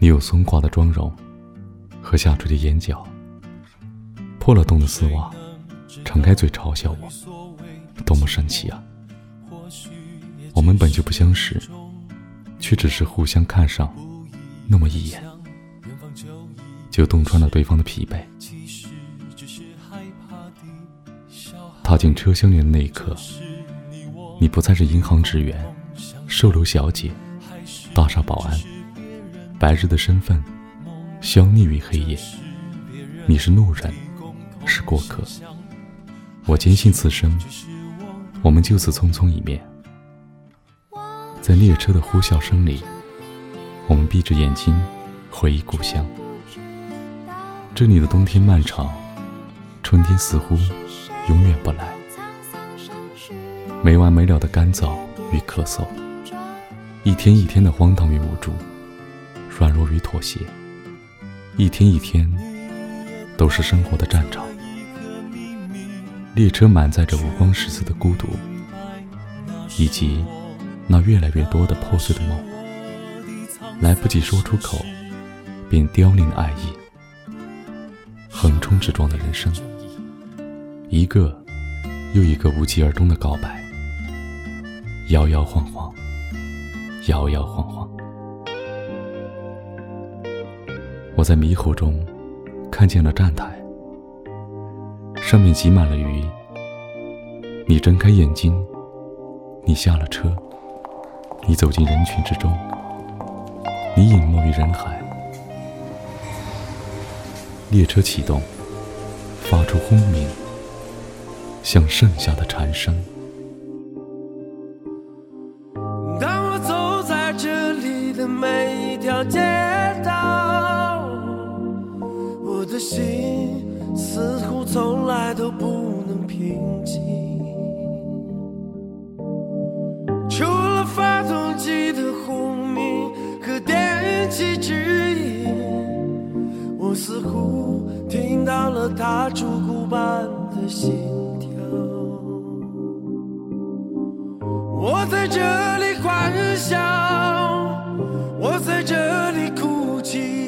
你有松垮的妆容和下垂的眼角，破了洞的丝袜，敞开嘴嘲笑我，多么神奇啊！我们本就不相识，却只是互相看上那么一眼，就洞穿了对方的疲惫。踏进车厢里的那一刻，你不再是银行职员、售楼小姐、大厦保安，白日的身份消匿于黑夜。你是路人，是过客。我坚信此生，我们就此匆匆一面。在列车的呼啸声里，我们闭着眼睛回忆故乡。这里的冬天漫长，春天似乎……永远不来，没完没了的干燥与咳嗽，一天一天的荒唐与无助，软弱与妥协，一天一天都是生活的战场。列车满载着五光十色的孤独，以及那越来越多的破碎的梦，来不及说出口，便凋零的爱意，横冲直撞的人生。一个又一个无疾而终的告白，摇摇晃晃，摇摇晃晃。我在迷糊中看见了站台，上面挤满了鱼。你睁开眼睛，你下了车，你走进人群之中，你隐没于人海。列车启动，发出轰鸣。像盛夏的蝉声。当我走在这里的每一条街平静。除了发动机的轰鸣和电气指引，我似乎听到了它烛鼓般的心跳。我在这里欢笑，我在这里哭泣，